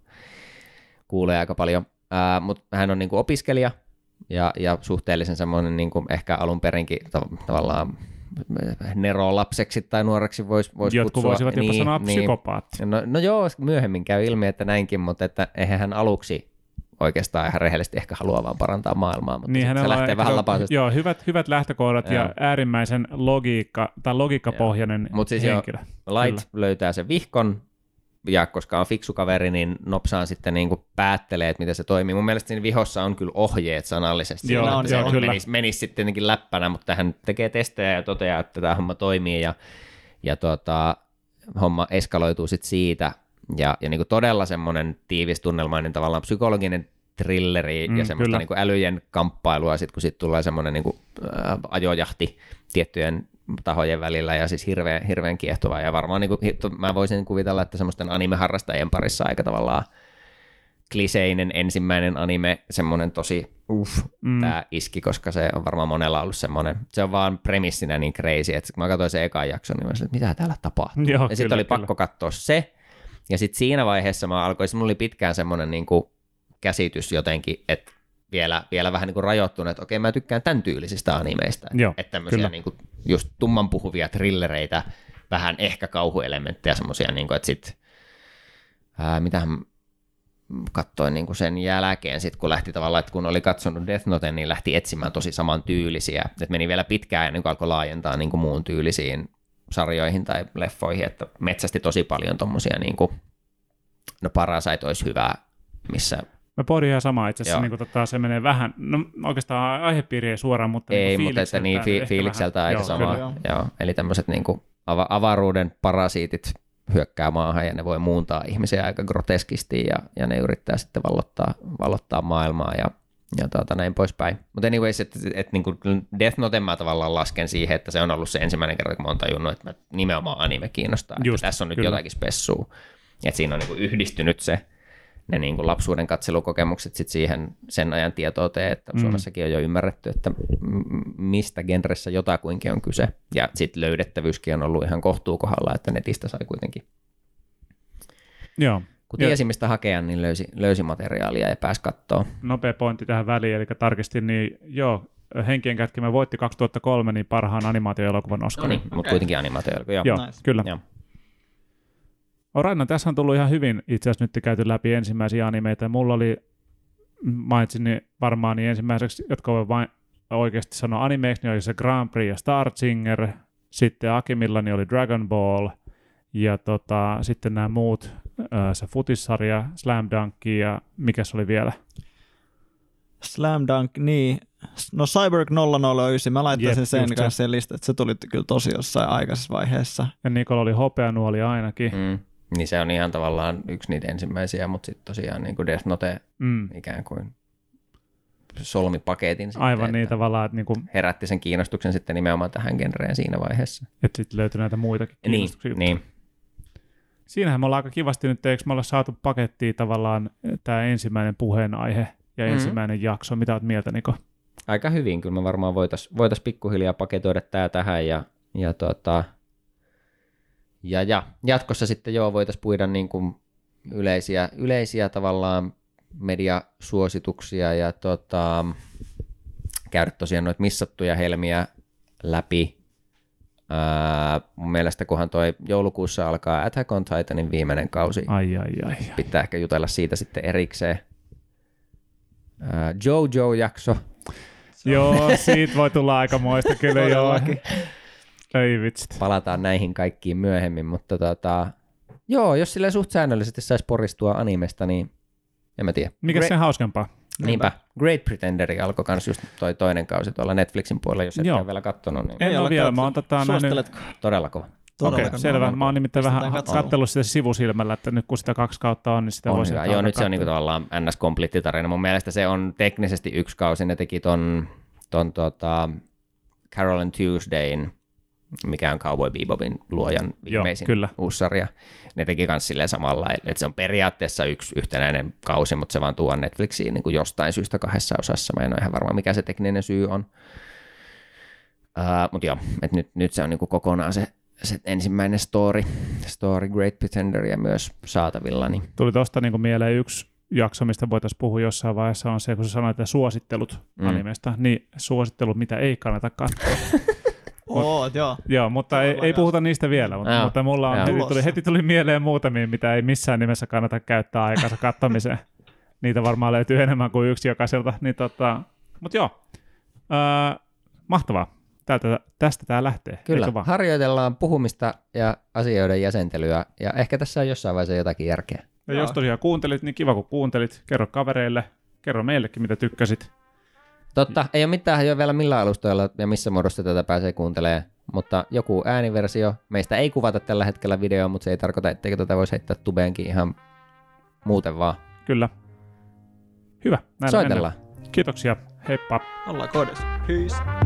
kuulee aika paljon. Ää, mutta hän on niinku opiskelija ja, ja suhteellisen semmoinen niinku ehkä alun perinkin tav- tavallaan nerolapseksi tai nuoreksi voisi vois Jotkut kutsua. voisivat jopa sanoa psykopaatti. No, no joo, myöhemmin käy ilmi, että näinkin, mutta että eihän hän aluksi oikeastaan ihan rehellisesti ehkä haluaa vaan parantaa maailmaa, mutta Niin, niin, se lähtee vähän lapaisesti. Joo, hyvät, hyvät lähtökohdat ja Joo. äärimmäisen logiikka, tai logiikkapohjainen Mut siis henkilö. Light löytää sen vihkon, ja koska on fiksu kaveri, niin nopsaan sitten niin kuin päättelee, että miten se toimii. Mun mielestä siinä vihossa on kyllä ohjeet sanallisesti, Joo, sillä, on, se joo, kyllä. menisi, menisi sitten jotenkin läppänä, mutta hän tekee testejä ja toteaa, että tämä homma toimii, ja, ja tota, homma eskaloituu sitten siitä, ja, ja niin kuin todella semmoinen tiivis tunnelmainen tavallaan psykologinen thrilleri Mm, ja semmoista kyllä. niin kuin älyjen kamppailua, sit kun sitten tulee semmoinen niin kuin, äh, ajojahti tiettyjen tahojen välillä ja siis hirveän, hirveän kiehtova ja varmaan niin kuin, mä voisin kuvitella, että semmoisten animeharrastajien parissa aika tavallaan kliseinen ensimmäinen anime, semmoinen tosi uff, Mm. tämä iski, koska se on varmaan monella ollut semmoinen, se on vaan premissinä niin crazy, että kun mä katsoin sen ekan jakson, niin mä sanoin, että mitä täällä tapahtuu. Joo, ja sitten oli kyllä. pakko katsoa se, ja sitten siinä vaiheessa mä alkoin, mulla oli pitkään semmoinen niin kuin käsitys jotenkin, että vielä, vielä vähän niin kuin rajoittunut, että okei mä tykkään tämän tyylisistä animeista, Joo, että tämmöisiä kyllä. niin kuin just tumman puhuvia trillereitä, vähän ehkä kauhuelementtejä semmoisia, niin kuin, että sitten ää, mitähän katsoin niin kuin sen jälkeen, sit kun lähti tavallaan, että kun oli katsonut Death Note, niin lähti etsimään tosi saman tyylisiä. Et meni vielä pitkään ennen kuin alkoi laajentaa niin kuin muun tyylisiin sarjoihin tai leffoihin, että metsästi tosi paljon tommosia, niin kuin, no Parasite olisi hyvä, missä Mä pohdin ihan samaa itse asiassa, niin kuin, tota, se menee vähän, no oikeastaan aihepiiri ei suoraan, mutta ei, niin mutta että niin fi- fiilikseltä aika Joo, sama. kyllä. joo. Joo, eli tämmöiset niin kuin ava- avaruuden parasiitit hyökkää maahan ja ne voi muuntaa ihmisiä aika groteskisti ja, ja ne yrittää sitten vallottaa, vallottaa maailmaa ja, ja tuota, näin poispäin. Mutta anyways, että et, niin kuin Death Note mä tavallaan lasken siihen, että se on ollut se ensimmäinen kerta, kun mä oon tajunnut, että mä nimenomaan anime kiinnostaa. Just, että tässä on nyt kyllä. jotakin spessua. Että siinä on niin kuin yhdistynyt se ne niin kuin lapsuuden katselukokemukset sit siihen sen ajan tietouteen, että Mm. Suomessakin on jo ymmärretty, että mistä genressä jotakuinkin on kyse. Ja sitten löydettävyyskin on ollut ihan kohtuukohdalla, että netistä sai kuitenkin, Joo, kun tiesi mistä hakea, niin löysi, löysi materiaalia ja pääsi kattoon. nopea pointti tähän väliin, eli tarkistin, niin joo, Henkien kätkimä voitti 2003 niin parhaan animaatioelokuvan No Oscarin. niin, mutta Okei. kuitenkin animaatio. Joo. Joo, Nice. kyllä. Joo. No tässä on tullut ihan hyvin itse asiassa nyt käyty läpi ensimmäisiä animeita. Mulla oli, mainitsin niin varmaan niin ensimmäiseksi, jotka voi vain oikeasti sanoa animeiksi, niin oli se Grand Prix ja Star Singer. Sitten Akimilla niin oli Dragon Ball. Ja tota, sitten nämä muut, se futissarja, Slam Dunk ja mikä se oli vielä? Slam Dunk, niin. No Cyborg 009, mä laittaisin Jep, sen se. kanssa sen listan, että se tuli kyllä tosi jossain aikaisessa vaiheessa. Ja Nikola oli hopeanuoli ainakin. Mm. Niin se on ihan tavallaan yksi niitä ensimmäisiä, mutta sitten tosiaan niin kuin Death Note Mm. ikään kuin solmipaketin sitten, Aivan niin että tavallaan, että, niinku, herätti sen kiinnostuksen sitten nimenomaan tähän genreen siinä vaiheessa. että sitten löytyi näitä muitakin Niin, kiinnostuksia. niin. Siinähän me ollaan aika kivasti nyt, eikö me olla saatu pakettiin tavallaan tämä ensimmäinen puheenaihe ja Mhm. ensimmäinen jakso. Mitä oot mieltä, Niko? aika hyvin. Kyllä me varmaan voitaisiin voitais pikkuhiljaa paketoida tämä tähän ja, ja, tota, ja, ja jatkossa sitten joo voitaisiin puida niin kuin yleisiä, yleisiä tavallaan mediasuosituksia ja tota, käydä tosiaan noita missattuja helmiä läpi. Ää, mun mielestä kunhan toi joulukuussa alkaa Attack on Titanin viimeinen kausi, Ai, ai, ai. ai. pitää ehkä jutella siitä sitten erikseen. Ää, Jojo-jakso, Joo, siitä voi tulla aika moista kyllä joo. Ei vitsit. palataan näihin kaikkiin myöhemmin, mutta tota, joo, jos sille suht säännöllisesti saisi poristua animesta, niin en mä tiedä. Mikä Great, se hauskempaa? Niinpä, Great Pretenderi alkoi kans just toi toinen kausi tuolla Netflixin puolella, jos et Joo. ole vielä kattonut, niin En Ei ole vielä, mä oon tota, nähnyt... Todella kova. Okei, Todellakaan. selvä. Mä oon nimittäin vähän katsellut sitä sivusilmällä, että nyt kun sitä kaksi kautta on, niin sitä On voisi hyvä. Joo, nyt se on niinku katsoa. tavallaan ns tarina. Mun mielestä se on teknisesti yksi kausi. Ne teki ton, ton tota Carol and Tuesdayn mikä on Cowboy Bebopin luojan viimeisin kyllä. uusi sarja. Ne teki myös silleen samalla, että se on periaatteessa yksi yhtenäinen kausi, mutta se vaan tuo Netflixiin niin kuin jostain syystä kahdessa osassa. Mä en ole ihan varma, mikä se tekninen syy on. Uh, mutta joo, että nyt, nyt se on niin kuin kokonaan se, se ensimmäinen story, story Great Pretender myös saatavilla. Niin. Tuli tuosta niin mieleen yksi jakso, mistä voitaisiin puhua jossain vaiheessa, on se, kun sä sanoit, että suosittelut mm. animesta, niin suosittelut, mitä ei kannata katsoa. Oot, joo. Joo, mutta ei, ei puhuta niistä vielä, mutta, Joo. mutta mulla on, Joo. heti tuli, heti tuli mieleen muutamia, mitä ei missään nimessä kannata käyttää aikansa katsomiseen. Niitä varmaan löytyy enemmän kuin yksi jokaiselta. Niin tota, mutta joo, öö, mahtavaa. Tältä, tästä tämä lähtee. Kyllä, vaan? harjoitellaan puhumista ja asioiden jäsentelyä, ja ehkä tässä on jossain vaiheessa jotakin järkeä. Ja Joo. jos tosiaan kuuntelit, niin kiva kun kuuntelit. Kerro kavereille, kerro meillekin, mitä tykkäsit. Totta, ei ole mitään jo vielä millään alustoilla ja missä muodossa tätä pääsee kuuntelemaan, mutta joku ääniversio. Meistä ei kuvata tällä hetkellä videoa, mutta se ei tarkoita, etteikö tätä voisi heittää tubeenkin ihan muuten vaan. Kyllä. Hyvä. Näillä Soitellaan. mennään. Kiitoksia. Heippa. Ollaan koodissa. Peace.